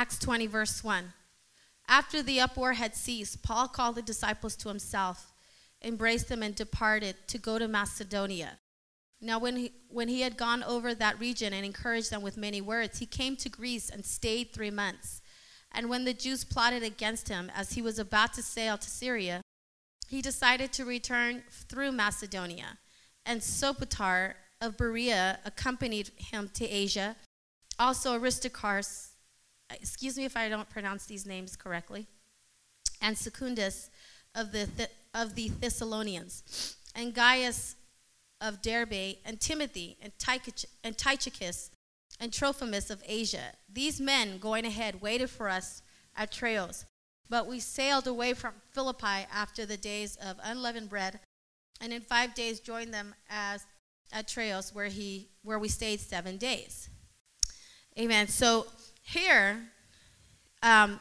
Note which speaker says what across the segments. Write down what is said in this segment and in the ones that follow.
Speaker 1: Acts 20, verse 1. After the uproar had ceased, Paul called the disciples to himself, embraced them, and departed to go to Macedonia. Now, when he, when he had gone over that region and encouraged them with many words, he came to Greece and stayed three months. And when the Jews plotted against him as he was about to sail to Syria, he decided to return through Macedonia. And Sopater of Berea accompanied him to Asia. Also, Aristarchus, excuse me if I don't pronounce these names correctly, and Secundus of the, of the Thessalonians, and Gaius of Derbe, and Timothy, and, Tychicus, and Tychicus, and Trophimus of Asia. These men, going ahead, waited for us at Troas. But we sailed away from Philippi after the days of unleavened bread, and in five days joined them as at Troas, where he where we stayed seven days. Amen. So here, um,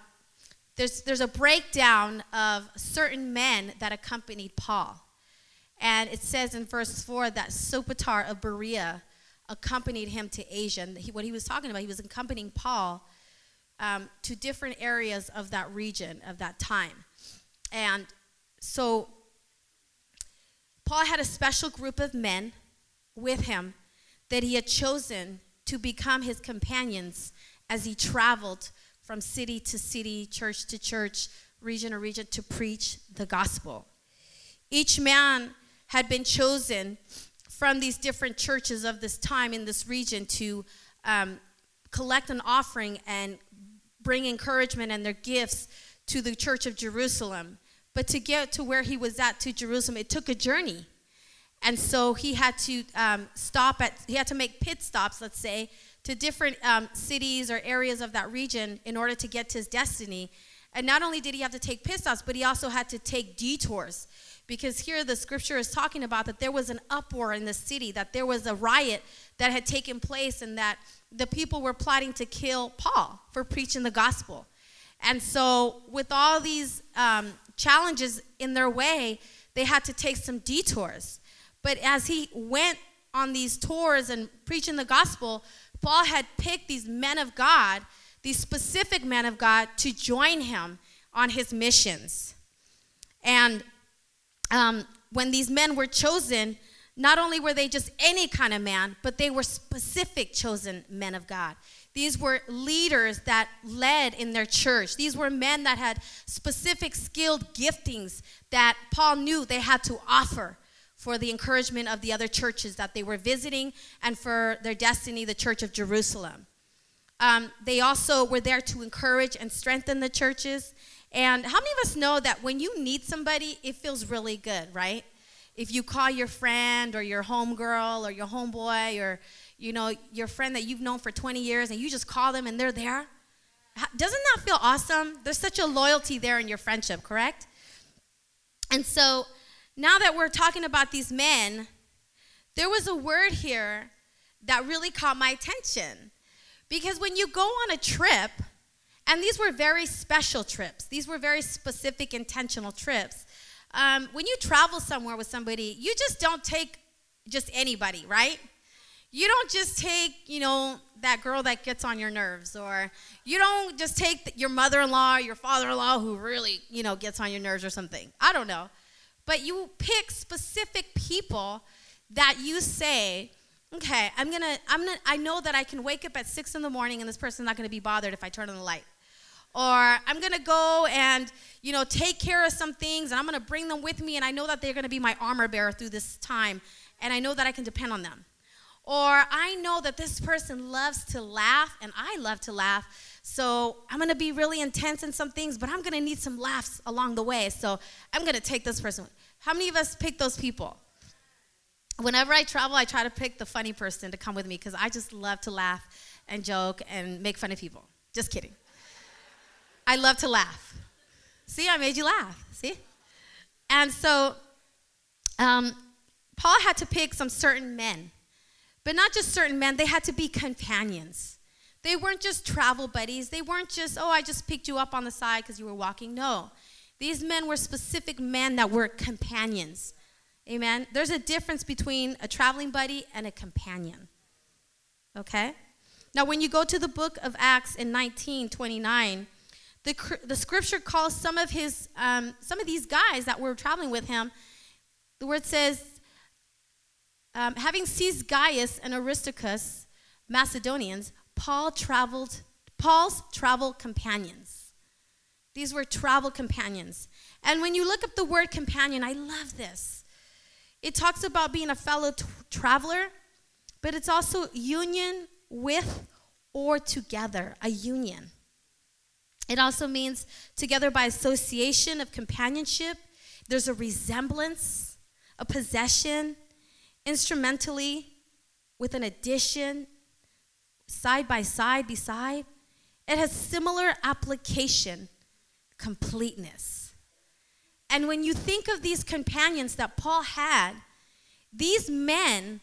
Speaker 1: there's there's a breakdown of certain men that accompanied Paul. And it says in verse 4 that Sopater of Berea accompanied him to Asia. And he, what he was talking about, he was accompanying Paul um, to different areas of that region, of that time. And so Paul had a special group of men with him that he had chosen to become his companions as he traveled from city to city, church to church, region to region to preach the gospel. Each man had been chosen from these different churches of this time in this region to um, collect an offering and bring encouragement and their gifts to the church of Jerusalem. But to get to where he was at to Jerusalem, it took a journey. And so he had to um, stop at, he had to make pit stops, let's say, to different um, cities or areas of that region in order to get to his destiny. And not only did he have to take pit but he also had to take detours because here the scripture is talking about that there was an uproar in the city, that there was a riot that had taken place, and that the people were plotting to kill Paul for preaching the gospel. And so, with all these um, challenges in their way, they had to take some detours. But as he went on these tours and preaching the gospel, Paul had picked these men of God, these specific men of God, to join him on his missions. And um, when these men were chosen, not only were they just any kind of man, but they were specific chosen men of God. These were leaders that led in their church. These were men that had specific skilled giftings that Paul knew they had to offer for the encouragement of the other churches that they were visiting and for their destiny, the church of Jerusalem. Um, they also were there to encourage and strengthen the churches and how many of us know that when you need somebody, it feels really good, right? If you call your friend or your homegirl or your homeboy or you know your friend that you've known for 20 years and you just call them and they're there, doesn't that feel awesome? There's such a loyalty there in your friendship, correct? And so now that we're talking about these men, there was a word here that really caught my attention. Because when you go on a trip, and these were very special trips, these were very specific, intentional trips. Um, when you travel somewhere with somebody, you just don't take just anybody, right? You don't just take, you know, that girl that gets on your nerves, or you don't just take your mother in law, your father in law who really, you know, gets on your nerves or something. I don't know. But you pick specific people that you say, okay, I'm gonna, I'm gonna, I know that I can wake up at six in the morning and this person's not gonna be bothered if I turn on the light or I'm to go and, you know, take care of some things and I'm to bring them with me and I know that they're to be my armor bearer through this time and I know that I can depend on them. Or I know that this person loves to laugh and I love to laugh. So I'm to be really intense in some things, but I'm to need some laughs along the way. So I'm to take this person. How many of us pick those people? Whenever I travel, I try to pick the funny person to come with me because I just love to laugh and joke and make fun of people. Just kidding. I love to laugh. See, I made you laugh. See? And so um, Paul had to pick some certain men, but not just certain men, they had to be companions. They weren't just travel buddies. They weren't just, oh, I just picked you up on the side because you were walking. No. These men were specific men that were companions. Amen. There's a difference between a traveling buddy and a companion. Okay? Now, when you go to the book of Acts in 19 29, the, the scripture calls some of his um, some of these guys that were traveling with him the word says um, having seized gaius and aristarchus macedonians paul traveled paul's travel companions these were travel companions and when you look up the word companion i love this it talks about being a fellow t- traveler but it's also union with or together a union it also means together by association of companionship. There's a resemblance, a possession, instrumentally with an addition, side by side, beside. It has similar application, completeness. And when you think of these companions that Paul had, these men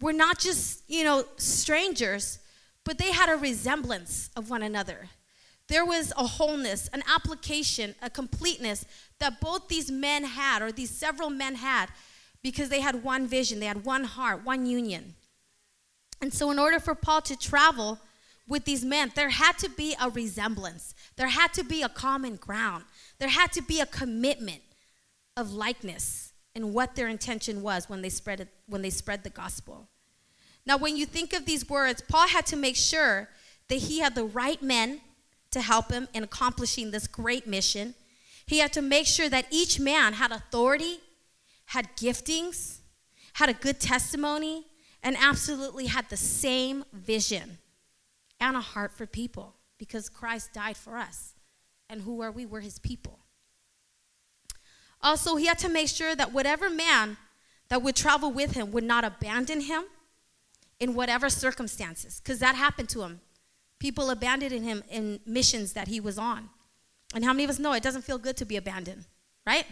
Speaker 1: were not just, you know, strangers, but they had a resemblance of one another. There was a wholeness, an application, a completeness that both these men had, or these several men had, because they had one vision, they had one heart, one union. And so, in order for Paul to travel with these men, there had to be a resemblance, there had to be a common ground, there had to be a commitment of likeness in what their intention was when they spread, it, when they spread the gospel. Now, when you think of these words, Paul had to make sure that he had the right men to help him in accomplishing this great mission. He had to make sure that each man had authority, had giftings, had a good testimony, and absolutely had the same vision and a heart for people because Christ died for us. And who are we? We're his people. Also, he had to make sure that whatever man that would travel with him would not abandon him in whatever circumstances, because that happened to him People abandoned him in missions that he was on. And how many of us know it doesn't feel good to be abandoned, right?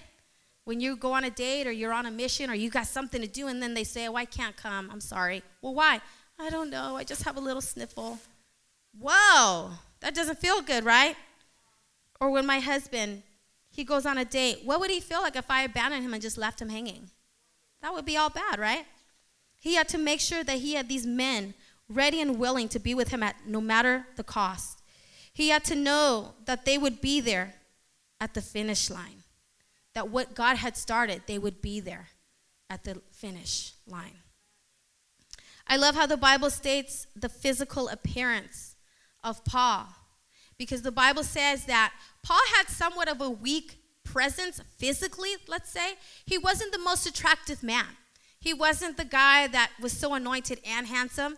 Speaker 1: When you go on a date or you're on a mission or you got something to do and then they say, Oh, I can't come. I'm sorry. Well, why? I don't know. I just have a little sniffle. Whoa, that doesn't feel good, right? Or when my husband, he goes on a date, what would he feel like if I abandoned him and just left him hanging? That would be all bad, right? He had to make sure that he had these men ready and willing to be with him at no matter the cost. He had to know that they would be there at the finish line, that what God had started, they would be there at the finish line. I love how the Bible states the physical appearance of Paul, because the Bible says that Paul had somewhat of a weak presence physically, let's say. He wasn't the most attractive man. He wasn't the guy that was so anointed and handsome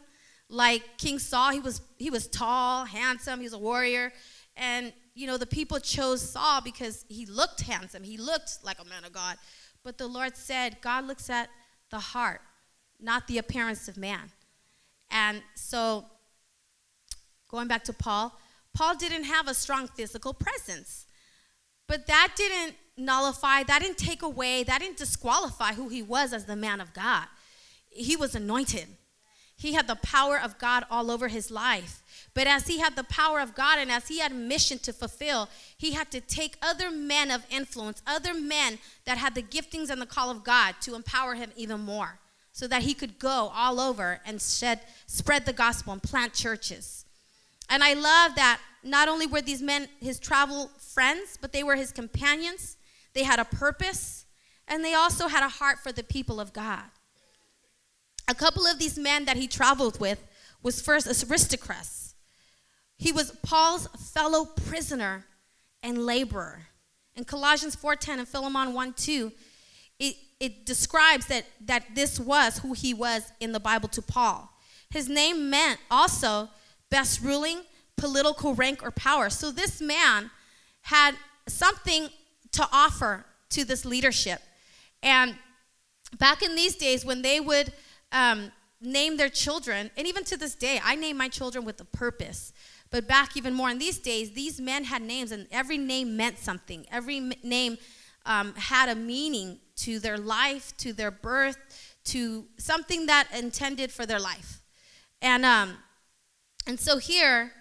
Speaker 1: like King Saul, he was he was tall, handsome, he was a warrior, and you know the people chose Saul because he looked handsome, he looked like a man of God. But the Lord said, God looks at the heart, not the appearance of man. And so, going back to Paul, Paul didn't have a strong physical presence, but that didn't nullify, that didn't take away, that didn't disqualify who he was as the man of God. He was anointed. He had the power of God all over his life. But as he had the power of God and as he had a mission to fulfill, he had to take other men of influence, other men that had the giftings and the call of God to empower him even more so that he could go all over and shed, spread the gospel and plant churches. And I love that not only were these men his travel friends, but they were his companions. They had a purpose, and they also had a heart for the people of God. A couple of these men that he traveled with was first Aristarchus. He was Paul's fellow prisoner and laborer. In Colossians 4:10 and Philemon 1:2, it, it describes that, that this was who he was in the Bible to Paul. His name meant also best ruling, political rank, or power. So this man had something to offer to this leadership. And back in these days, when they would um, name their children, and even to this day, I name my children with a purpose. But back even more in these days, these men had names, and every name meant something. Every m- name um, had a meaning to their life, to their birth, to something that intended for their life. And um, and so here,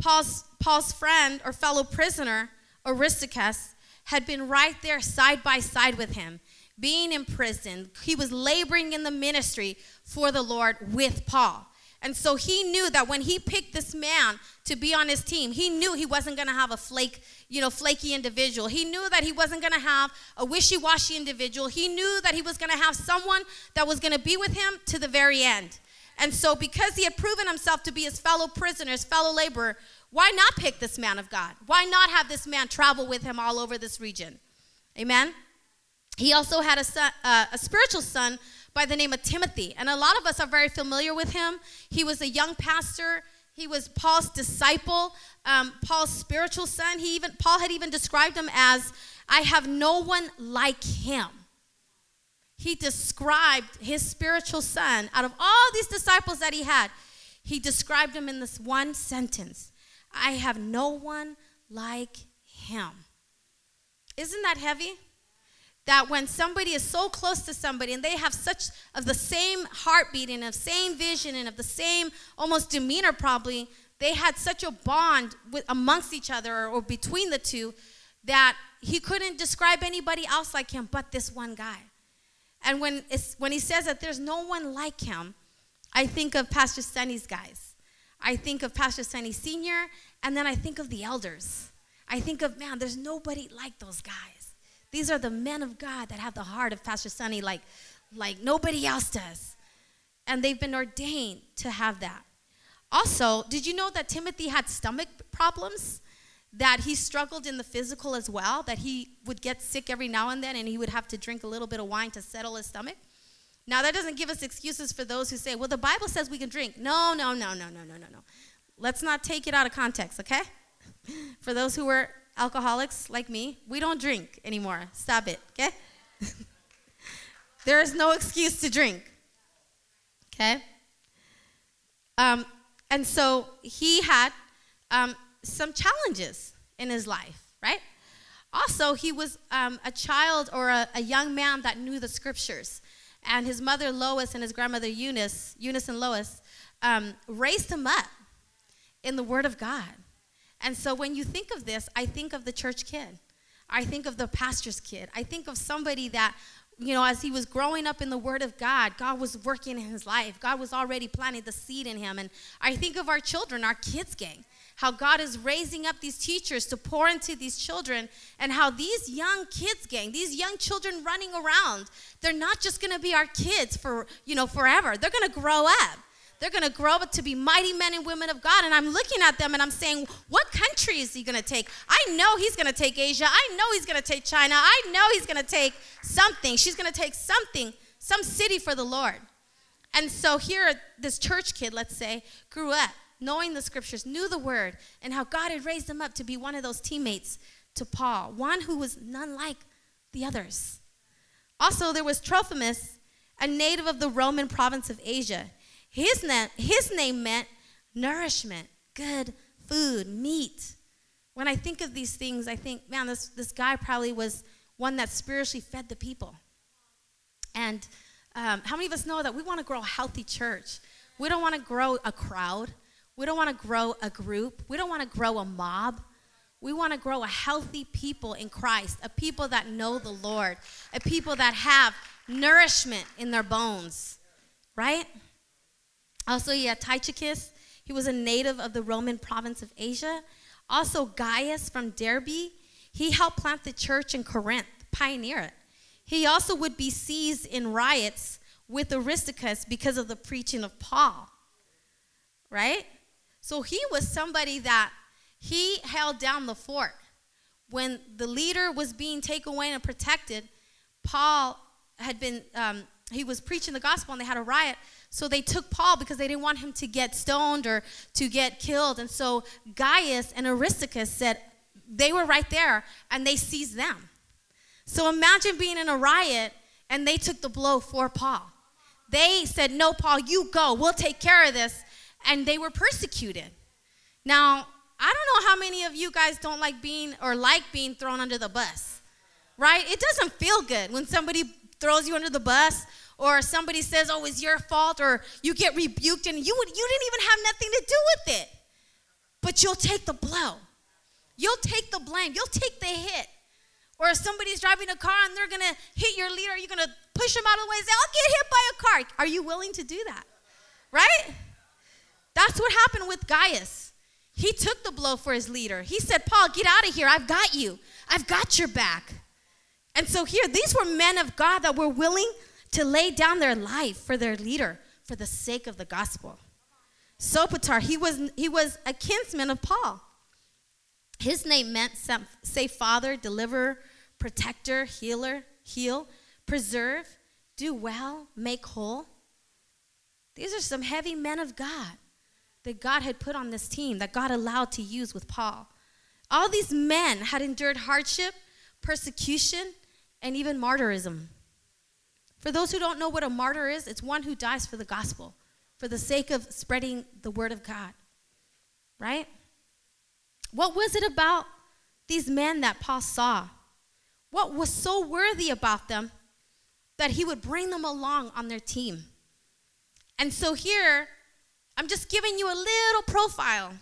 Speaker 1: Paul's Paul's friend or fellow prisoner, Aristarchus, had been right there side by side with him being in prison. He was laboring in the ministry for the Lord with Paul. And so he knew that when he picked this man to be on his team, he knew he wasn't going to have a flake, you know, flaky individual. He knew that he wasn't going to have a wishy-washy individual. He knew that he was going to have someone that was going to be with him to the very end. And so because he had proven himself to be his fellow prisoner, his fellow laborer, why not pick this man of God? Why not have this man travel with him all over this region? Amen. He also had a, son, uh, a spiritual son by the name of Timothy. And a lot of us are very familiar with him. He was a young pastor. He was Paul's disciple, um, Paul's spiritual son. He even Paul had even described him as, "I have no one like him." He described his spiritual son out of all these disciples that he had. He described him in this one sentence: "I have no one like him." Isn't that heavy? that when somebody is so close to somebody and they have such of the same heartbeat and of same vision and of the same almost demeanor probably they had such a bond with, amongst each other or, or between the two that he couldn't describe anybody else like him but this one guy and when, when he says that there's no one like him i think of pastor sonny's guys i think of pastor sonny senior and then i think of the elders i think of man there's nobody like those guys these are the men of God that have the heart of Pastor Sonny like, like nobody else does. And they've been ordained to have that. Also, did you know that Timothy had stomach problems? That he struggled in the physical as well, that he would get sick every now and then and he would have to drink a little bit of wine to settle his stomach. Now, that doesn't give us excuses for those who say, well, the Bible says we can drink. No, no, no, no, no, no, no, no. Let's not take it out of context, okay? For those who were alcoholics like me, we don't drink anymore. Stop it, okay? there is no excuse to drink, okay? Um, and so he had um, some challenges in his life, right? Also, he was um, a child or a, a, young man that knew the scriptures. And his mother Lois and his grandmother Eunice, Eunice and Lois, um, raised him up in the Word of God. And so when you think of this, I think of the church kid. I think of the pastor's kid. I think of somebody that, you know, as he was growing up in the Word of God, God was working in his life. God was already planting the seed in him. And I think of our children, our kids' gang, how God is raising up these teachers to pour into these children, and how these young kids' gang, these young children running around, they're not just gonna be our kids for, you know, forever. They're gonna grow up. They're going to grow up to be mighty men and women of God. And I'm looking at them and I'm saying, what country is he going to take? I know he's going to take Asia. I know he's going to take China. I know he's going to take something. She's going to take something, some city for the Lord. And so here, this church kid, let's say, grew up knowing the scriptures, knew the word, and how God had raised him up to be one of those teammates to Paul, one who was none like the others. Also, there was Trophimus, a native of the Roman province of Asia. His, na- his name meant nourishment, good food, meat. When I think of these things, I think, man, this, this guy probably was one that spiritually fed the people. And um, how many of us know that we want to grow a healthy church? We don't want to grow a crowd. We don't want to grow a group. We don't want to grow a mob. We want to grow a healthy people in Christ, a people that know the Lord, a people that have nourishment in their bones, right? Also, he had Tychicus. He was a native of the Roman province of Asia. Also, Gaius from Derbe, He helped plant the church in Corinth, pioneer it. He also would be seized in riots with Aristarchus because of the preaching of Paul. Right? So he was somebody that he held down the fort. When the leader was being taken away and protected, Paul had been, um, he was preaching the gospel and they had a riot. So they took Paul because they didn't want him to get stoned or to get killed. And so Gaius and Aristarchus said they were right there and they seized them. So imagine being in a riot and they took the blow for Paul. They said, No, Paul, you go. We'll take care of this. And they were persecuted. Now, I don't know how many of you guys don't like being or like being thrown under the bus, right? It doesn't feel good when somebody throws you under the bus or somebody says, "Oh, it's your fault," or you get rebuked and you would, you didn't even have nothing to do with it. But you'll take the blow. You'll take the blame. You'll take the hit. Or if somebody's driving a car and they're to hit your leader, you're to push them out of the way and say, "I'll get hit by a car." Are you willing to do that? Right? That's what happened with Gaius. He took the blow for his leader. He said, Paul, get out of here. I've got you. I've got your back. And so here, these were men of God that were willing to lay down their life for their leader for the sake of the gospel. Sopater, he was, he was a kinsman of Paul. His name meant, say, father, deliverer, protector, healer, heal, preserve, do well, make whole. These are some heavy men of God that God had put on this team, that God allowed to use with Paul. All these men had endured hardship, persecution, and even martyrism. For those who don't know what a martyr is, it's one who dies for the gospel, for the sake of spreading the word of God. Right? What was it about these men that Paul saw? What was so worthy about them that he would bring them along on their team? And so here, I'm just giving you a little profile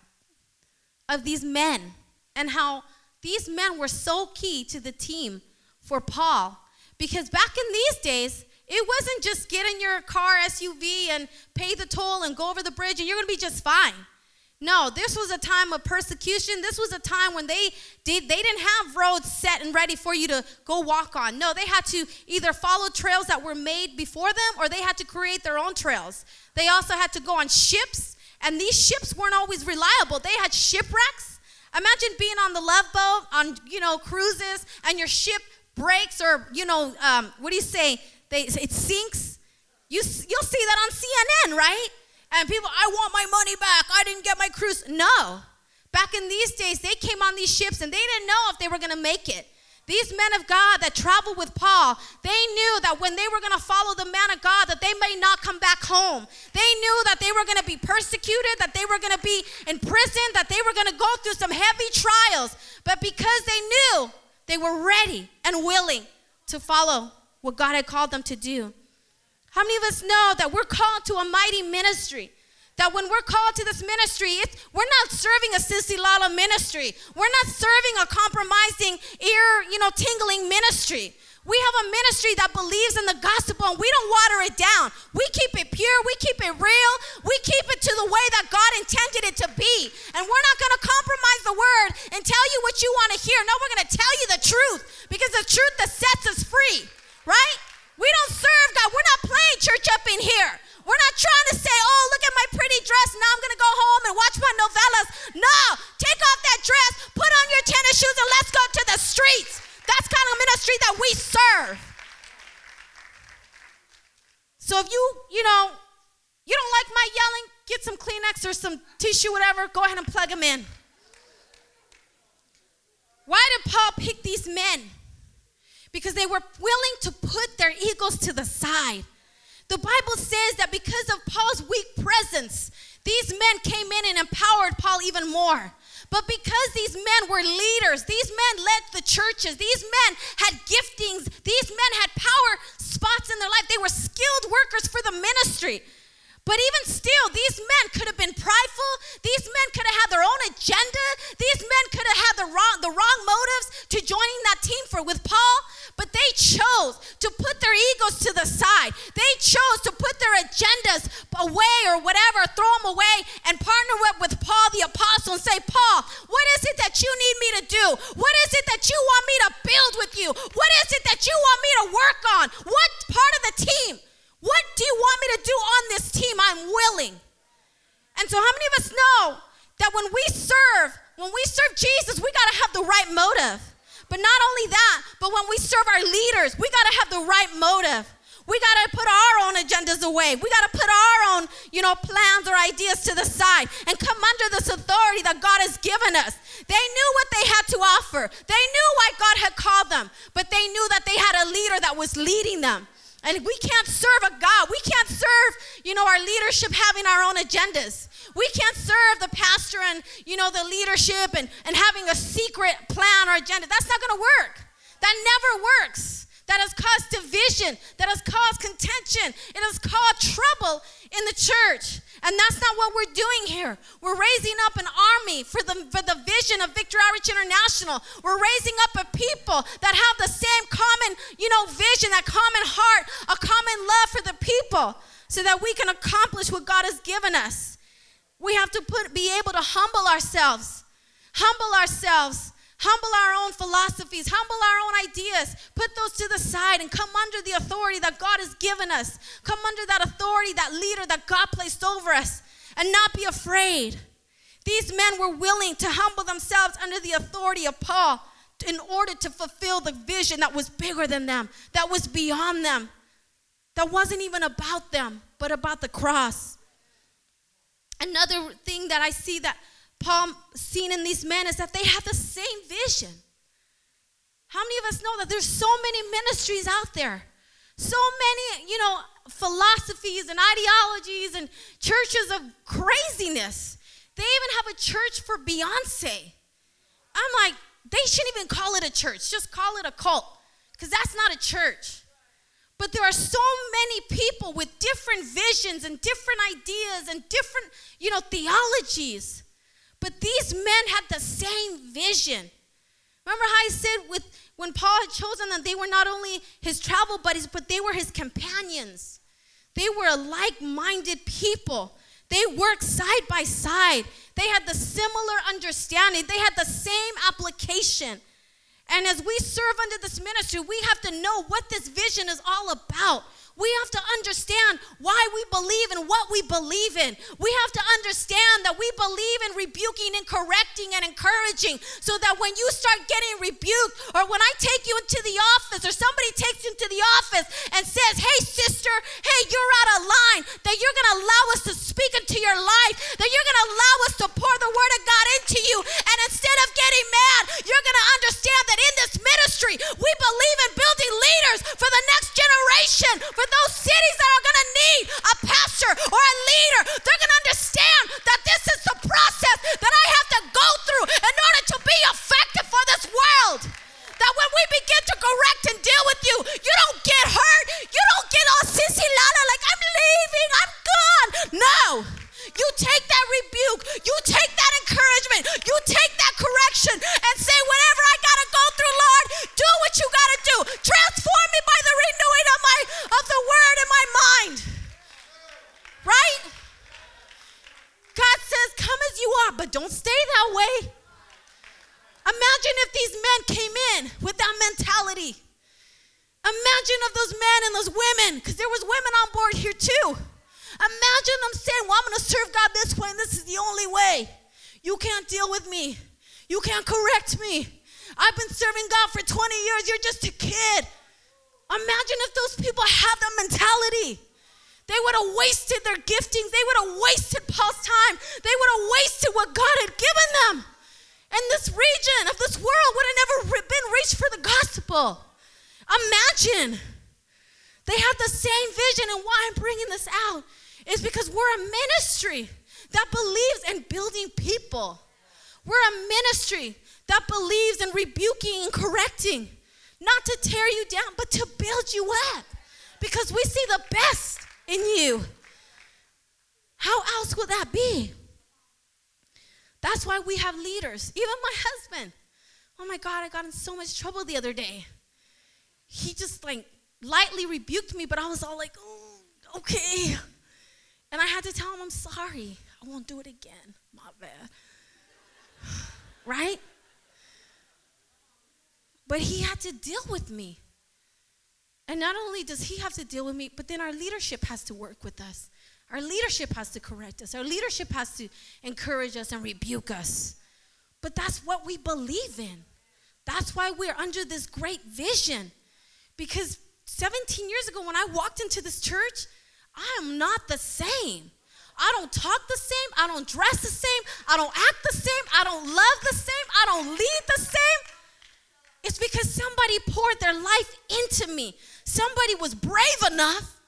Speaker 1: of these men and how these men were so key to the team for Paul. Because back in these days, it wasn't just get in your car, SUV, and pay the toll and go over the bridge and you're gonna be just fine. No, this was a time of persecution. This was a time when they did they didn't have roads set and ready for you to go walk on. No, they had to either follow trails that were made before them or they had to create their own trails. They also had to go on ships, and these ships weren't always reliable. They had shipwrecks. Imagine being on the love boat on you know cruises and your ship breaks or you know um, what do you say? They it sinks. You you'll see that on CNN, right? And people, I want my money back. I didn't get my cruise. No. Back in these days, they came on these ships and they didn't know if they were going to make it. These men of God that traveled with Paul, they knew that when they were going to follow the man of God, that they may not come back home. They knew that they were going to be persecuted, that they were going to be in prison, that they were going to go through some heavy trials. But because they knew, they were ready and willing to follow what God had called them to do. How many of us know that we're called to a mighty ministry? That when we're called to this ministry, we're not serving a Sissy Lala ministry. We're not serving a compromising, ear, you know, tingling ministry. We have a ministry that believes in the gospel and we don't water it down. We keep it pure, we keep it real, we keep it to the way that God intended it to be. And we're not going to compromise the word and tell you what you want to hear. No, we're going to tell you the truth because the truth that sets us free, right? We don't serve God. We're not playing church up in here. We're not trying to say, oh, look at my pretty dress. Now I'm going to go home and watch my novellas. No, take off that dress, put on your tennis shoes, and let's go to the streets. That's kind of ministry that we serve. So if you, you know, you don't like my yelling, get some Kleenex or some tissue, whatever, go ahead and plug them in. Why did Paul pick these men? Because they were willing to put their egos to the side. The Bible says that because of Paul's weak presence, these men came in and empowered Paul even more. But because these men were leaders, these men led the churches, these men had giftings, these men had power spots in their life, they were skilled workers for the ministry. But even still, these men could have been prideful. These men could have had their own agenda. These men could have had the wrong, the wrong motives to joining that team for with Paul. But they chose to put their egos to the side. They chose to put their agendas away or whatever, throw them away, and partner up with Paul the apostle and say, Paul, what is it that you need me to do? What is it that you want me to build with you? What is it that you want me to work on? What part of the team? What do you want me to do on this team? I'm willing. And so, how many of us know that when we serve, when we serve Jesus, we got to have the right motive? But not only that, but when we serve our leaders, we got to have the right motive. We got to put our own agendas away. We got to put our own, you know, plans or ideas to the side and come under this authority that God has given us. They knew what they had to offer. They knew why God had called them, but they knew that they had a leader that was leading them. And we can't serve a God. We can't serve, you know, our leadership having our own agendas. We can't serve the pastor and, you know, the leadership and, and having a secret plan or agenda. That's not going to work. That never works. That has caused division. That has caused contention. It has caused trouble in the church. And that's not what we're doing here. We're raising up an army for the, for the vision of Victory Outreach International. We're raising up a people that have the same common, you know, vision, that common heart, a common love for the people so that we can accomplish what God has given us. We have to put, be able to humble ourselves, humble ourselves, humble our own philosophies, humble our own ideas, put those to the side and come under the authority that God has given us. Come under that authority, that leader that God placed over us, and not be afraid. These men were willing to humble themselves under the authority of Paul in order to fulfill the vision that was bigger than them, that was beyond them, that wasn't even about them, but about the cross. Another thing that I see that Paul seen in these men is that they have the same vision. How many of us know that there's so many ministries out there? So many, you know, philosophies and ideologies and churches of craziness. They even have a church for Beyonce. I'm like, they shouldn't even call it a church, just call it a cult, because that's not a church. But there are so many people with different visions and different ideas and different, you know, theologies. But these men had the same vision. Remember how I said with when Paul had chosen them, they were not only his travel buddies, but they were his companions. They were like-minded people. They worked side by side. They had the similar understanding. They had the same application. And as we serve under this ministry, we have to know what this vision is all about. We have to understand why we believe in what we believe in. We have to understand that we believe in rebuking and correcting and encouraging so that when you start getting rebuked or when I take you into the office or somebody takes you into the office and says, hey, sister, hey, you're out of line, that you're going to allow us to speak into your life, that you're going to allow us to pour the word of God into you. And instead of getting mad, you're going to understand that in this ministry, we believe in building leaders for the next generation, for those cities that are going to need a pastor or a leader, they're going to understand that this is the process that I have to go through in order to be effective for this world. That when we begin to correct and deal with you, you don't get hurt. You don't get all sissy lala like I'm leaving, I'm gone. No. You take that rebuke, you take that encouragement, you take that correction and say, whatever I gotta go through, Lord, do what you gotta do. Transform me by the renewing of my of the word in my mind. Right? God says, come as you are, but don't stay that way. Imagine if these men came in with that mentality. Imagine if those men and those women, because there was women on board here too Imagine them saying, Well, I'm going to serve God this way, and this is the only way. You can't deal with me. You can't correct me. I've been serving God for 20 years. You're just a kid. Imagine if those people had that mentality. They would have wasted their giftings. They would have wasted Paul's time. They would have wasted what God had given them. And this region of this world would have never been reached for the gospel. Imagine. They had the same vision, and why I'm bringing this out is because we're a ministry that believes in building people. We're a ministry that believes in rebuking and correcting, not to tear you down, but to build you up because we see the best in you. How else would that be? That's why we have leaders. Even my husband. Oh my God, I got in so much trouble the other day. He just like lightly rebuked me, but I was all like, oh, okay. And I had to tell him, I'm sorry. I won't do it again. My bad. right? But he had to deal with me. And not only does he have to deal with me, but then our leadership has to work with us. Our leadership has to correct us. Our leadership has to encourage us and rebuke us. But that's what we believe in. That's why we're under this great vision. Because 17 years ago, when I walked into this church, I am not the same. I don't talk the same. I don't dress the same. I don't act the same. I don't love the same. I don't lead the same. It's because somebody poured their life into me. Somebody was brave enough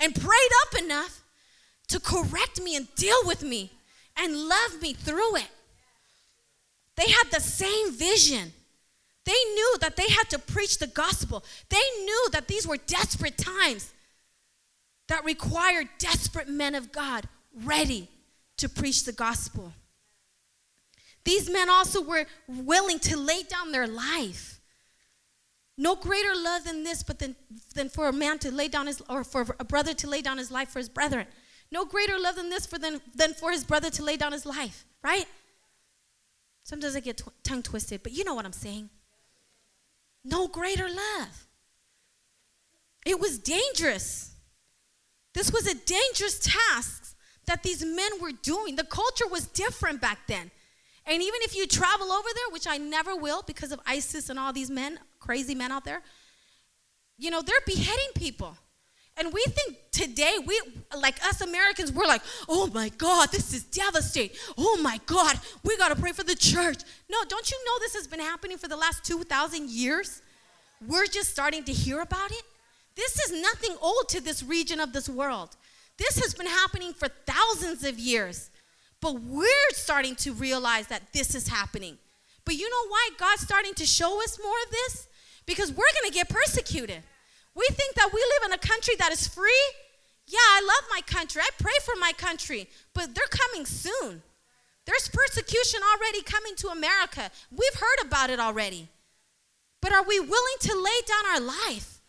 Speaker 1: and prayed up enough to correct me and deal with me and love me through it. They had the same vision. They knew that they had to preach the gospel. They knew that these were desperate times that required desperate men of God ready to preach the gospel. These men also were willing to lay down their life. No greater love than this, but than, than for a man to lay down his, or for a brother to lay down his life for his brethren. No greater love than this for than, than for his brother to lay down his life, right? Sometimes I get tongue twisted, but you know what I'm saying. No greater love. It was dangerous. This was a dangerous task that these men were doing. The culture was different back then. And even if you travel over there, which I never will because of ISIS and all these men, crazy men out there, you know, they're beheading people. And we think today, we like us Americans, we're like, oh my God, this is devastating. Oh my God, we gotta pray for the church. No, don't you know this has been happening for the last 2,000 years? We're just starting to hear about it. This is nothing old to this region of this world. This has been happening for thousands of years. But we're starting to realize that this is happening. But you know why God's starting to show us more of this? Because we're to get persecuted. We think that we live in a country that is free. Yeah, I love my country. I pray for my country. But they're coming soon. There's persecution already coming to America. We've heard about it already. But are we willing to lay down our life?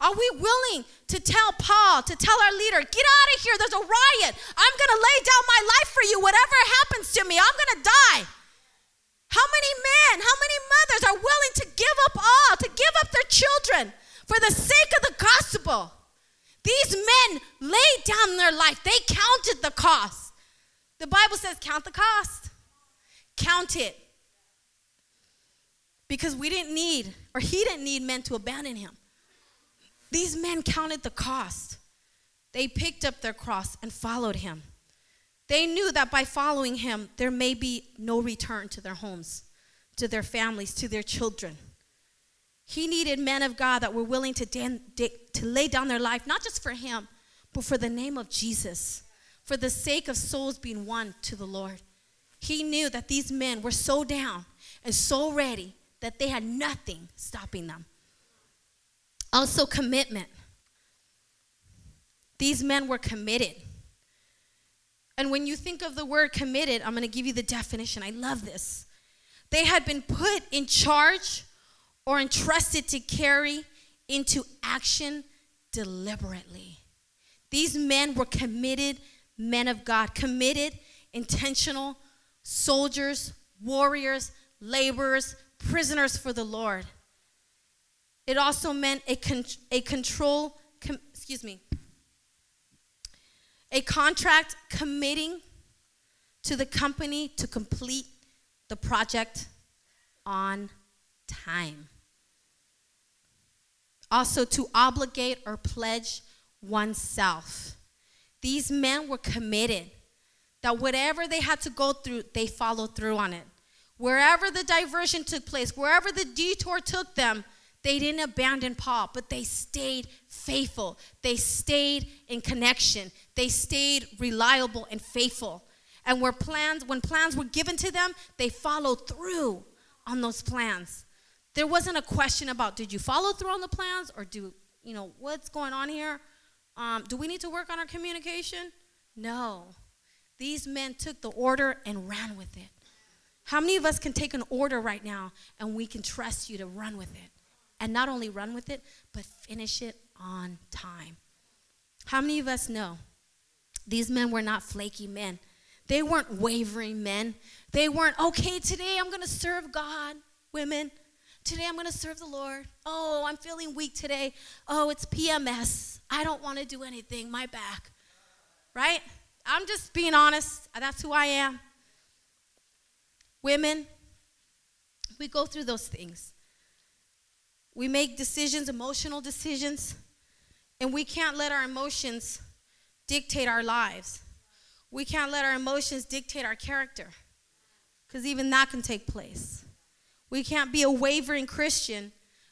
Speaker 1: Are we willing to tell Paul, to tell our leader, get out of here, there's a riot. I'm to lay down my life for you. Whatever happens to me, I'm to die. How many men, how many mothers are willing to give up all, to give up their children for the sake of the gospel? These men laid down their life, they counted the cost. The Bible says, count the cost, count it. Because we didn't need, or he didn't need men to abandon him. These men counted the cost. They picked up their cross and followed him. They knew that by following him, there may be no return to their homes, to their families, to their children. He needed men of God that were willing to, dan- to lay down their life, not just for him, but for the name of Jesus, for the sake of souls being won to the Lord. He knew that these men were so down and so ready that they had nothing stopping them. Also, commitment. These men were committed. And when you think of the word committed, I'm going to give you the definition. I love this. They had been put in charge or entrusted to carry into action deliberately. These men were committed men of God, committed, intentional soldiers, warriors, laborers, prisoners for the Lord. It also meant a, con- a control, com- excuse me, a contract committing to the company to complete the project on time. Also, to obligate or pledge oneself. These men were committed that whatever they had to go through, they followed through on it. Wherever the diversion took place, wherever the detour took them, they didn't abandon Paul, but they stayed faithful. They stayed in connection. They stayed reliable and faithful. And where plans, when plans were given to them, they followed through on those plans. There wasn't a question about did you follow through on the plans or do you know what's going on here? Um, do we need to work on our communication? No. These men took the order and ran with it. How many of us can take an order right now and we can trust you to run with it? and not only run with it, but finish it on time. How many of us know these men were not flaky men? They weren't wavering men. They weren't, okay, today I'm going to serve God, women. Today I'm going to serve the Lord. Oh, I'm feeling weak today. Oh, it's PMS. I don't want to do anything. My back. Right? I'm just being honest. That's who I am. Women, we go through those things. We make decisions, emotional decisions, and we can't let our emotions dictate our lives. We can't let our emotions dictate our character, because even that can take place. We can't be a wavering Christian,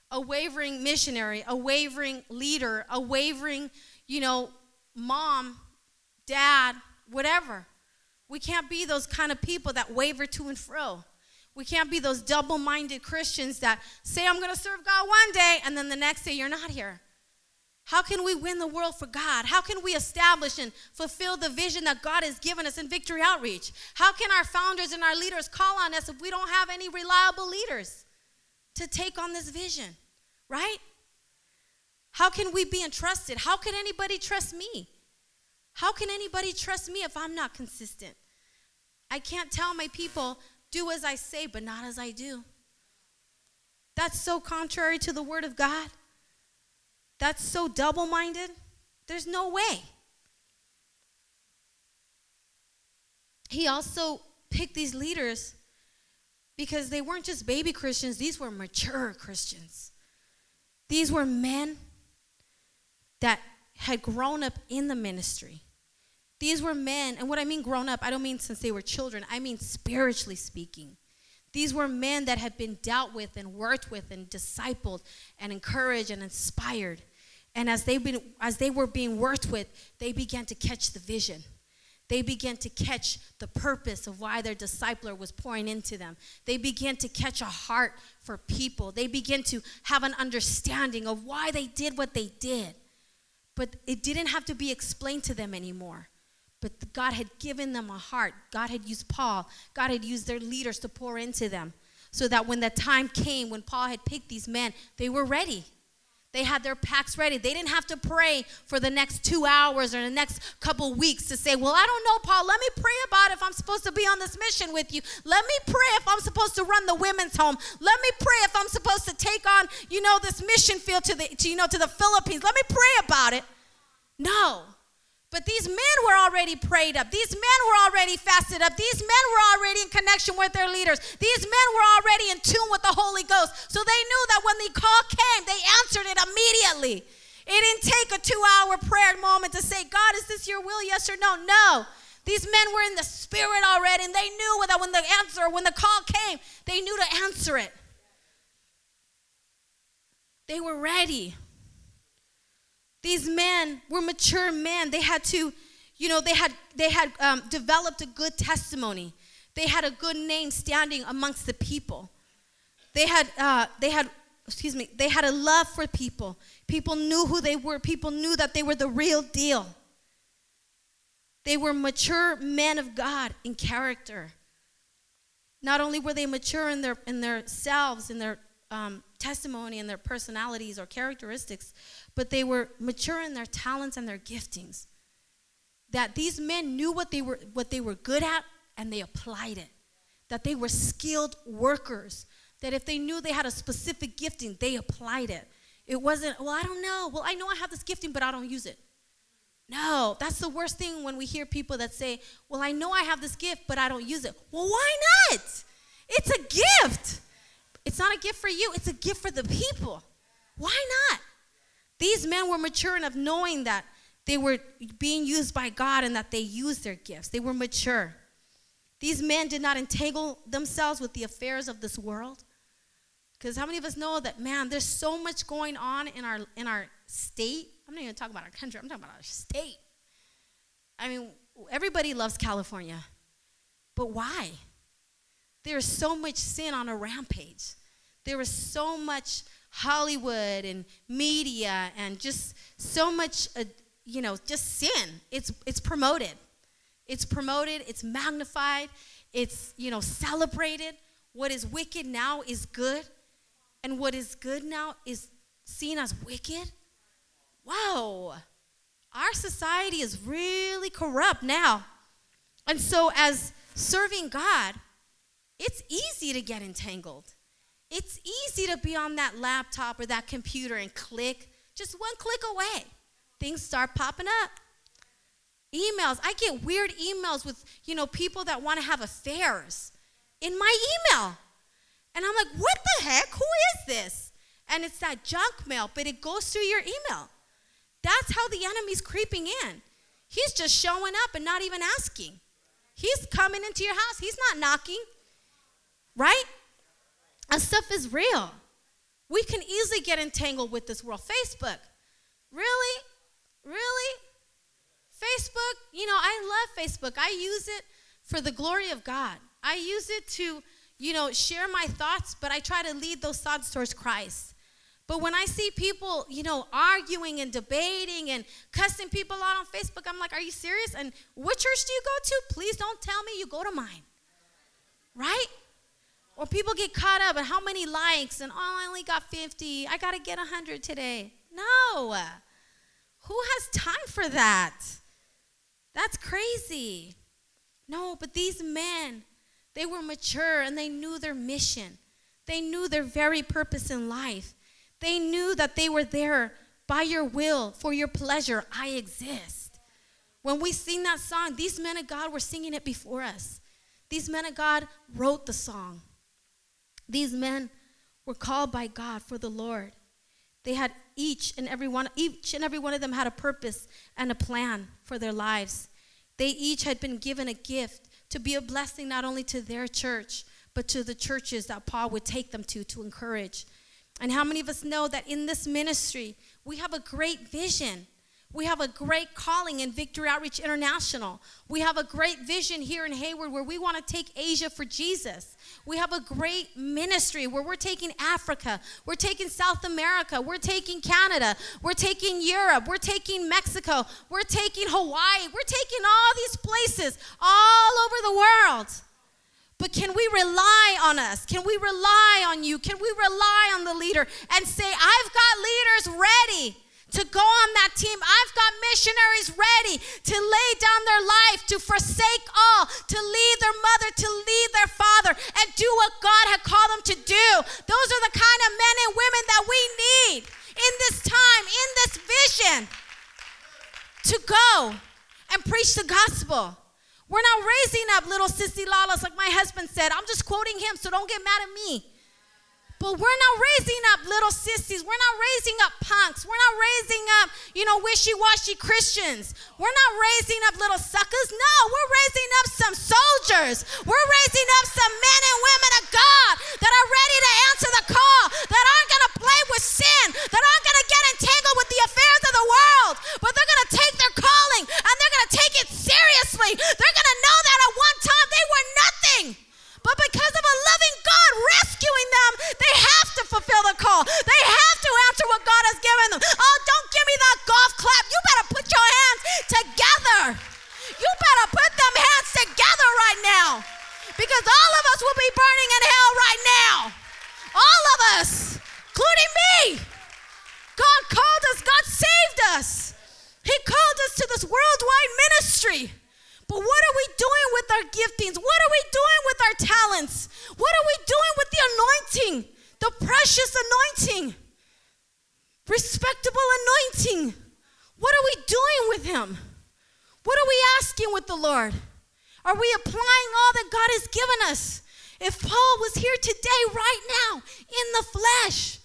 Speaker 1: a wavering missionary, a wavering leader, a wavering, you know, mom, dad, whatever. We can't be those kind of people that waver to and fro. We can't be those double minded Christians that say, I'm going to serve God one day, and then the next day you're not here. How can we win the world for God? How can we establish and fulfill the vision that God has given us in Victory Outreach? How can our founders and our leaders call on us if we don't have any reliable leaders to take on this vision? Right? How can we be entrusted? How can anybody trust me? How can anybody trust me if I'm not consistent? I can't tell my people, do as I say, but not as I do. That's so contrary to the word of God. That's so double minded. There's no way. He also picked these leaders because they weren't just baby Christians, these were mature Christians. These were men that had grown up in the ministry. These were men, and what I mean grown up, I don't mean since they were children, I mean spiritually speaking. These were men that had been dealt with and worked with and discipled and encouraged and inspired. And as they, been, as they were being worked with, they began to catch the vision. They began to catch the purpose of why their discipler was pouring into them. They began to catch a heart for people. They began to have an understanding of why they did what they did. But it didn't have to be explained to them anymore. But God had given them a heart. God had used Paul. God had used their leaders to pour into them. So that when the time came, when Paul had picked these men, they were ready. They had their packs ready. They didn't have to pray for the next two hours or the next couple weeks to say, Well, I don't know, Paul. Let me pray about if I'm supposed to be on this mission with you. Let me pray if I'm supposed to run the women's home. Let me pray if I'm supposed to take on, you know, this mission field to the, to, you know, to the Philippines. Let me pray about it. No. But these men were already prayed up. These men were already fasted up. These men were already in connection with their leaders. These men were already in tune with the Holy Ghost. So they knew that when the call came, they answered it immediately. It didn't take a two hour prayer moment to say, God, is this your will? Yes or no? No. These men were in the spirit already, and they knew that when the answer, when the call came, they knew to answer it. They were ready. These men were mature men. They had to, you know, they had they had um, developed a good testimony. They had a good name standing amongst the people. They had uh, they had excuse me. They had a love for people. People knew who they were. People knew that they were the real deal. They were mature men of God in character. Not only were they mature in their in their selves, in their um, testimony and their personalities or characteristics, but they were mature in their talents and their giftings. That these men knew what they were what they were good at and they applied it. That they were skilled workers. That if they knew they had a specific gifting, they applied it. It wasn't, well, I don't know. Well, I know I have this gifting, but I don't use it. No, that's the worst thing when we hear people that say, Well, I know I have this gift, but I don't use it. Well, why not? It's a gift. It's not a gift for you, it's a gift for the people. Why not? These men were mature enough knowing that they were being used by God and that they used their gifts. They were mature. These men did not entangle themselves with the affairs of this world. Because how many of us know that, man, there's so much going on in our, in our state? I'm not even talking about our country, I'm talking about our state. I mean, everybody loves California, but why? There's so much sin on a rampage. There is so much Hollywood and media and just so much, uh, you know, just sin. It's, it's promoted. It's promoted, it's magnified, it's, you know, celebrated. What is wicked now is good, and what is good now is seen as wicked. Wow. Our society is really corrupt now. And so, as serving God, it's easy to get entangled. It's easy to be on that laptop or that computer and click, just one click away. Things start popping up. Emails. I get weird emails with, you know, people that want to have affairs in my email. And I'm like, what the heck? Who is this? And it's that junk mail, but it goes through your email. That's how the enemy's creeping in. He's just showing up and not even asking. He's coming into your house. He's not knocking. Right? And stuff is real. We can easily get entangled with this world. Facebook, really? Really? Facebook, you know, I love Facebook. I use it for the glory of God. I use it to, you know, share my thoughts, but I try to lead those thoughts towards Christ. But when I see people, you know, arguing and debating and cussing people out on Facebook, I'm like, are you serious? And what church do you go to? Please don't tell me you go to mine. Right? Or people get caught up in how many likes and oh, I only got 50. I got to get 100 today. No. Who has time for that? That's crazy. No, but these men, they were mature and they knew their mission. They knew their very purpose in life. They knew that they were there by your will, for your pleasure. I exist. When we sing that song, these men of God were singing it before us. These men of God wrote the song. These men were called by God for the Lord. They had each and every one, each and every one of them had a purpose and a plan for their lives. They each had been given a gift to be a blessing not only to their church, but to the churches that Paul would take them to to encourage. And how many of us know that in this ministry, we have a great vision? We have a great calling in Victory Outreach International. We have a great vision here in Hayward where we want to take Asia for Jesus. We have a great ministry where we're taking Africa, we're taking South America, we're taking Canada, we're taking Europe, we're taking Mexico, we're taking Hawaii, we're taking all these places all over the world. But can we rely on us? Can we rely on you? Can we rely on the leader and say, I've got leaders ready to go on that team. I've got missionaries ready to lay down their life, to forsake all, to leave their mother, to leave their father, and do what God had called them to do. Those are the kind of men and women that we need in this time, in this vision, to go and preach the gospel. We're not raising up little sissy lalas like my husband said. I'm just quoting him, so don't get mad at me. But we're not raising up little sissies. We're not raising up punks. We're not raising up, you know, wishy washy Christians. We're not raising up little suckers. No, we're raising up some soldiers. We're raising up some men and women of God that are ready to answer the call, that aren't going to play with sin, that aren't going to get entangled with the affairs of the world, but they're going to take their calling and they're going to take it seriously. They're going to know that at one time they were nothing. But because of a loving God rescuing them, they have to fulfill the call. They have to answer what God has given them. Oh, don't give me that golf clap. You better put your hands together. You better put them hands together right now. Because all of us will be burning in hell right now. All of us, including me. God called us, God saved us. He called us to this worldwide ministry. But what are we doing with our giftings? What are we doing with our talents? What are we doing with the anointing? The precious anointing, respectable anointing. What are we doing with Him? What are we asking with the Lord? Are we applying all that God has given us? If Paul was here today, right now, in the flesh,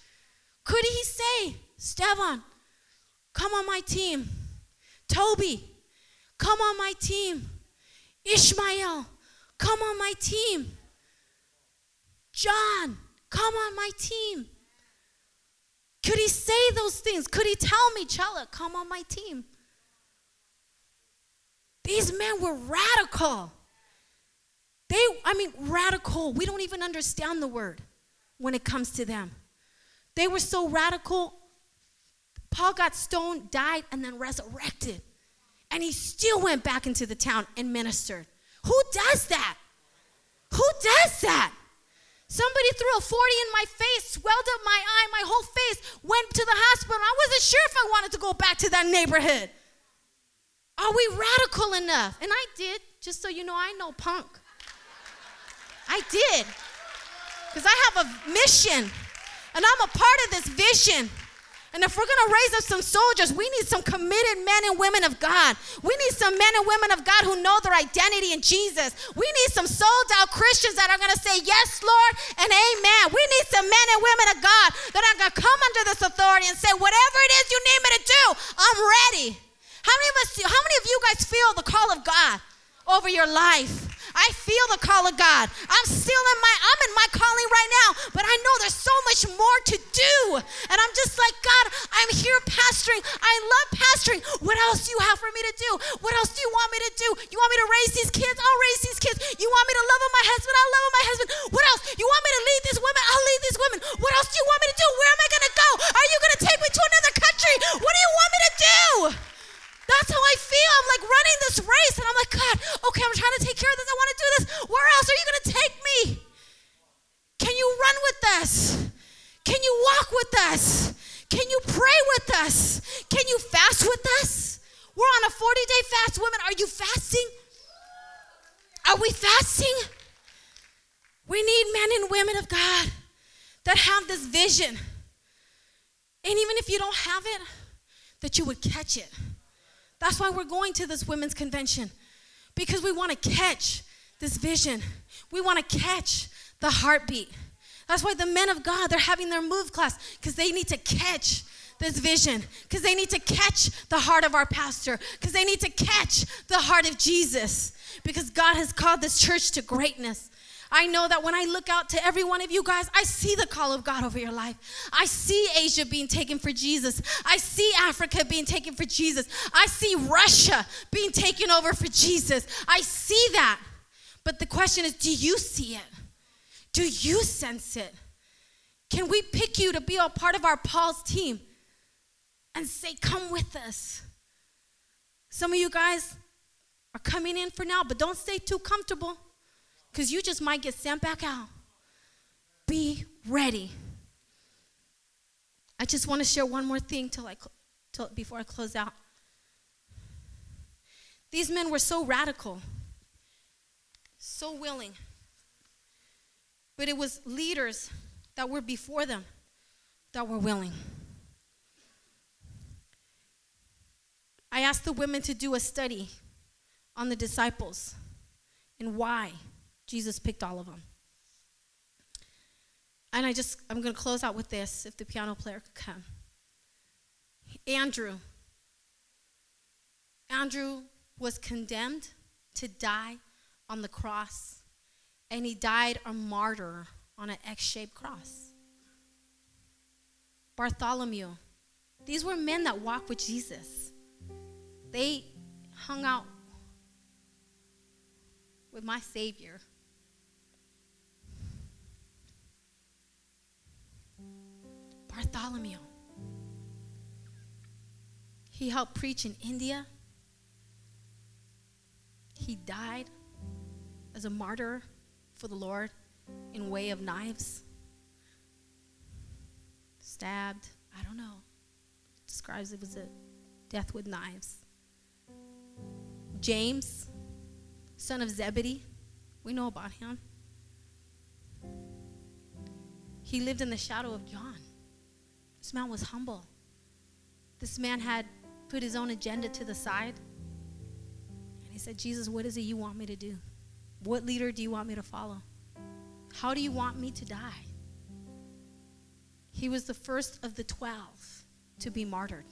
Speaker 1: could he say, Stefan, come on my team? Toby, come on my team. Ishmael, come on my team. John, come on my team. Could he say those things? Could he tell me, Chella, come on my team? These men were radical. They, I mean, radical. We don't even understand the word when it comes to them. They were so radical. Paul got stoned, died, and then resurrected. And he still went back into the town and ministered. Who does that? Who does that? Somebody threw a 40 in my face, swelled up my eye, my whole face, went to the hospital. I wasn't sure if I wanted to go back to that neighborhood. Are we radical enough? And I did, just so you know, I know punk. I did. Because I have a mission, and I'm a part of this vision. And if we're going to raise up some soldiers, we need some committed men and women of God. We need some men and women of God who know their identity in Jesus. We need some sold out Christians that are going to say, Yes, Lord, and Amen. We need some men and women of God that are going to come under this authority and say, Whatever it is you need me to do, I'm ready. How many of us, how many of you guys feel the call of God over your life? I feel the call of God. I'm still in my I'm in my calling right now, but I know there's so much more to do. And I'm just like, God, I'm here pastoring. I love pastoring. What else do you have for me to do? What else do you want me to do? You want me to raise these kids? I'll raise these kids. You want me to love my husband? I'll love my husband. What else? You want me to lead these women? I'll lead these women. What else do you want me to do? Where am I going to go? Are you going to take me to another country? What do you want me to do? That's how I feel. I'm like running this race, and I'm like, God, okay, I'm trying to take care of this. I want to do this. Where else are you going to take me? Can you run with us? Can you walk with us? Can you pray with us? Can you fast with us? We're on a 40 day fast. Women, are you fasting? Are we fasting? We need men and women of God that have this vision. And even if you don't have it, that you would catch it. That's why we're going to this women's convention because we want to catch this vision. We want to catch the heartbeat. That's why the men of God, they're having their move class because they need to catch this vision, because they need to catch the heart of our pastor, because they need to catch the heart of Jesus, because God has called this church to greatness. I know that when I look out to every one of you guys, I see the call of God over your life. I see Asia being taken for Jesus. I see Africa being taken for Jesus. I see Russia being taken over for Jesus. I see that. But the question is do you see it? Do you sense it? Can we pick you to be a part of our Paul's team and say, Come with us? Some of you guys are coming in for now, but don't stay too comfortable because you just might get sent back out. Be ready. I just want to share one more thing till I, till, before I close out. These men were so radical, so willing, but it was leaders that were before them that were willing. I asked the women to do a study on the disciples and why Jesus picked all of them. And I just, I'm going to close out with this if the piano player could come. Andrew. Andrew was condemned to die on the cross, and he died a martyr on an X shaped cross. Bartholomew. These were men that walked with Jesus. They hung out with my Savior. Bartholomew. He helped preach in India. He died as a martyr for the Lord in way of knives. Stabbed, I don't know. Describes it as a death with knives. James, son of Zebedee, we know about him. He lived in the shadow of John. This man was humble. This man had put his own agenda to the side. And he said, Jesus, what is it you want me to do? What leader do you want me to follow? How do you want me to die? He was the first of the 12 to be martyred.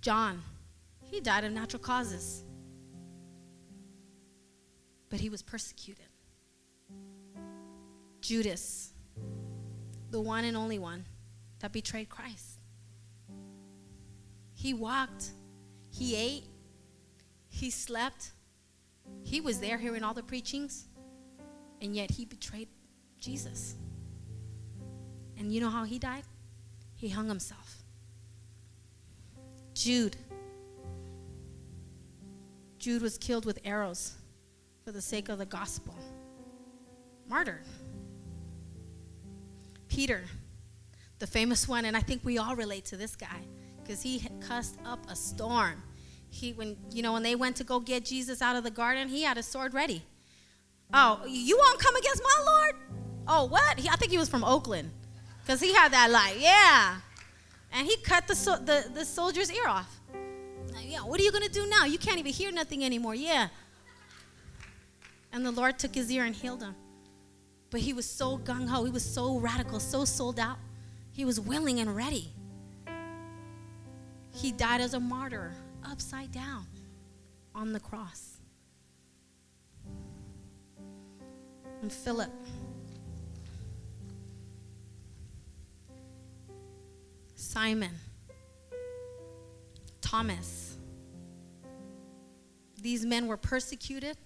Speaker 1: John, he died of natural causes, but he was persecuted. Judas, the one and only one that betrayed Christ. He walked, he ate, he slept, he was there hearing all the preachings, and yet he betrayed Jesus. And you know how he died? He hung himself. Jude. Jude was killed with arrows for the sake of the gospel. Martyred. Peter, the famous one, and I think we all relate to this guy because he cussed up a storm. He, when you know, when they went to go get Jesus out of the garden, he had a sword ready. Oh, you won't come against my Lord? Oh, what? He, I think he was from Oakland because he had that light. Yeah, and he cut the, the the soldier's ear off. Yeah, what are you gonna do now? You can't even hear nothing anymore. Yeah. And the Lord took his ear and healed him. But he was so gung ho, he was so radical, so sold out. He was willing and ready. He died as a martyr, upside down on the cross. And Philip, Simon, Thomas, these men were persecuted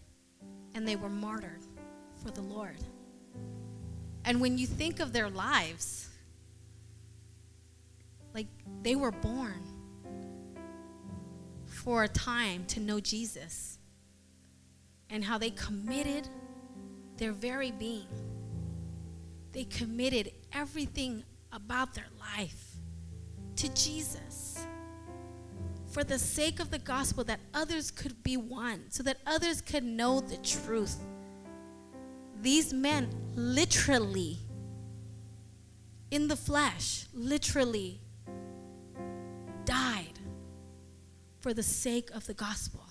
Speaker 1: and they were martyred for the Lord. And when you think of their lives, like they were born for a time to know Jesus and how they committed their very being. They committed everything about their life to Jesus for the sake of the gospel that others could be won, so that others could know the truth. These men literally, in the flesh, literally died for the sake of the gospel.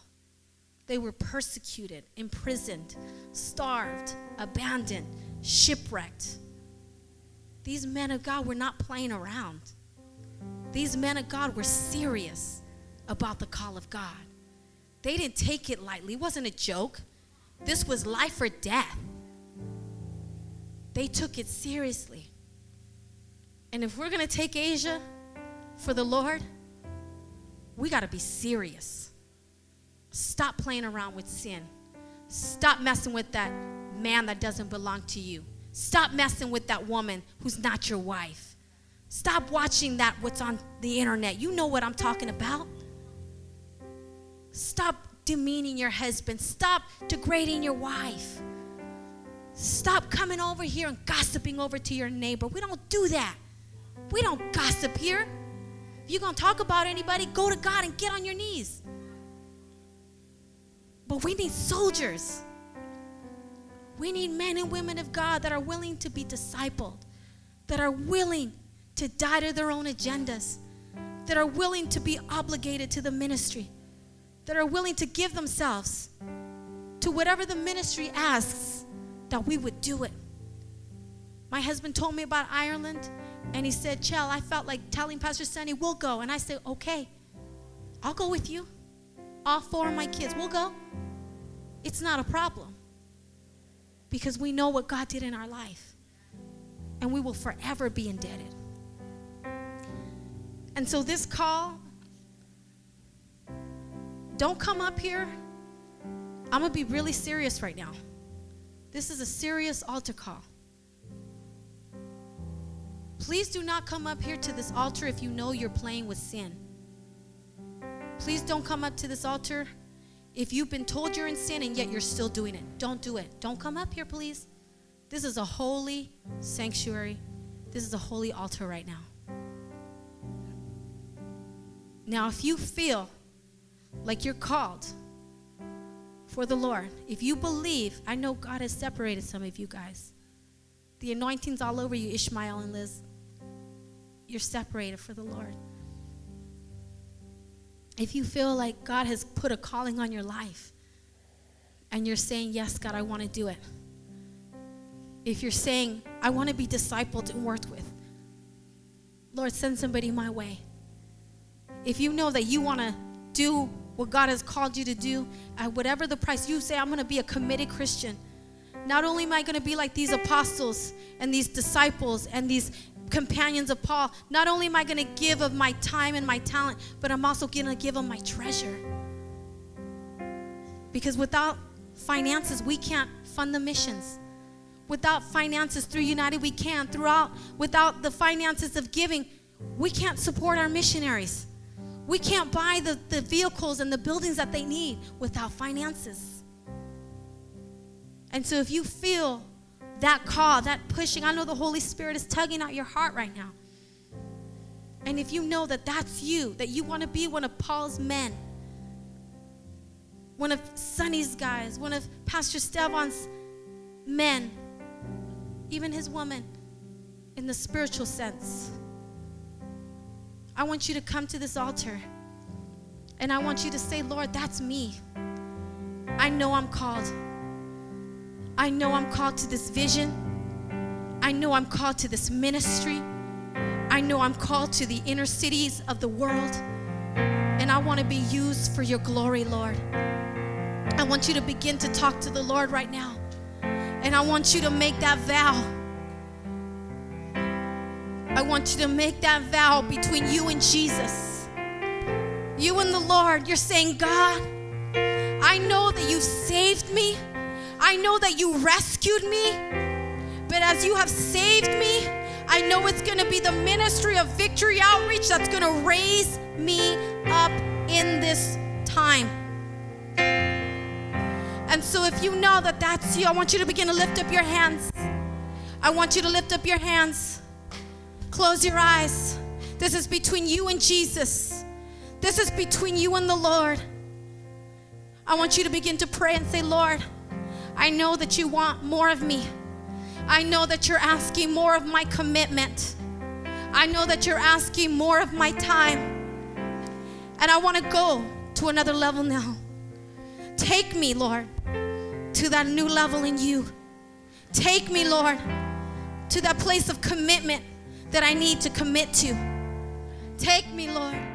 Speaker 1: They were persecuted, imprisoned, starved, abandoned, shipwrecked. These men of God were not playing around. These men of God were serious about the call of God. They didn't take it lightly, it wasn't a joke. This was life or death. They took it seriously. And if we're going to take Asia for the Lord, we got to be serious. Stop playing around with sin. Stop messing with that man that doesn't belong to you. Stop messing with that woman who's not your wife. Stop watching that what's on the internet. You know what I'm talking about. Stop demeaning your husband. Stop degrading your wife. Stop coming over here and gossiping over to your neighbor. We don't do that. We don't gossip here. If you're going to talk about anybody, go to God and get on your knees. But we need soldiers. We need men and women of God that are willing to be discipled, that are willing to die to their own agendas, that are willing to be obligated to the ministry that are willing to give themselves to whatever the ministry asks, that we would do it. My husband told me about Ireland, and he said, Chell, I felt like telling Pastor Sonny, we'll go. And I said, okay, I'll go with you. All four of my kids, we'll go. It's not a problem because we know what God did in our life, and we will forever be indebted. And so, this call don't come up here. I'm going to be really serious right now. This is a serious altar call. Please do not come up here to this altar if you know you're playing with sin. Please don't come up to this altar if you've been told you're in sin and yet you're still doing it. Don't do it. Don't come up here, please. This is a holy sanctuary. This is a holy altar right now. Now, if you feel like you're called for the Lord, if you believe, I know God has separated some of you guys. The anointing's all over you, Ishmael and Liz. You're separated for the Lord. If you feel like God has put a calling on your life and you're saying, Yes, God, I want to do it. If you're saying, I want to be discipled and worked with, Lord, send somebody my way. If you know that you want to do what God has called you to do, at whatever the price, you say, I'm going to be a committed Christian. Not only am I going to be like these apostles and these disciples and these companions of Paul, not only am I going to give of my time and my talent, but I'm also going to give of my treasure. Because without finances, we can't fund the missions. Without finances through United, we can. Throughout, without the finances of giving, we can't support our missionaries. We can't buy the, the vehicles and the buildings that they need without finances. And so if you feel that call, that pushing, I know the Holy Spirit is tugging at your heart right now. And if you know that that's you, that you want to be one of Paul's men, one of Sonny's guys, one of Pastor Stevan's men, even his woman, in the spiritual sense I want you to come to this altar and I want you to say, Lord, that's me. I know I'm called. I know I'm called to this vision. I know I'm called to this ministry. I know I'm called to the inner cities of the world. And I want to be used for your glory, Lord. I want you to begin to talk to the Lord right now. And I want you to make that vow. I want you to make that vow between you and Jesus. You and the Lord, you're saying, God, I know that you saved me. I know that you rescued me. But as you have saved me, I know it's going to be the ministry of victory outreach that's going to raise me up in this time. And so, if you know that that's you, I want you to begin to lift up your hands. I want you to lift up your hands. Close your eyes. This is between you and Jesus. This is between you and the Lord. I want you to begin to pray and say, Lord, I know that you want more of me. I know that you're asking more of my commitment. I know that you're asking more of my time. And I want to go to another level now. Take me, Lord, to that new level in you. Take me, Lord, to that place of commitment that I need to commit to. Take me, Lord.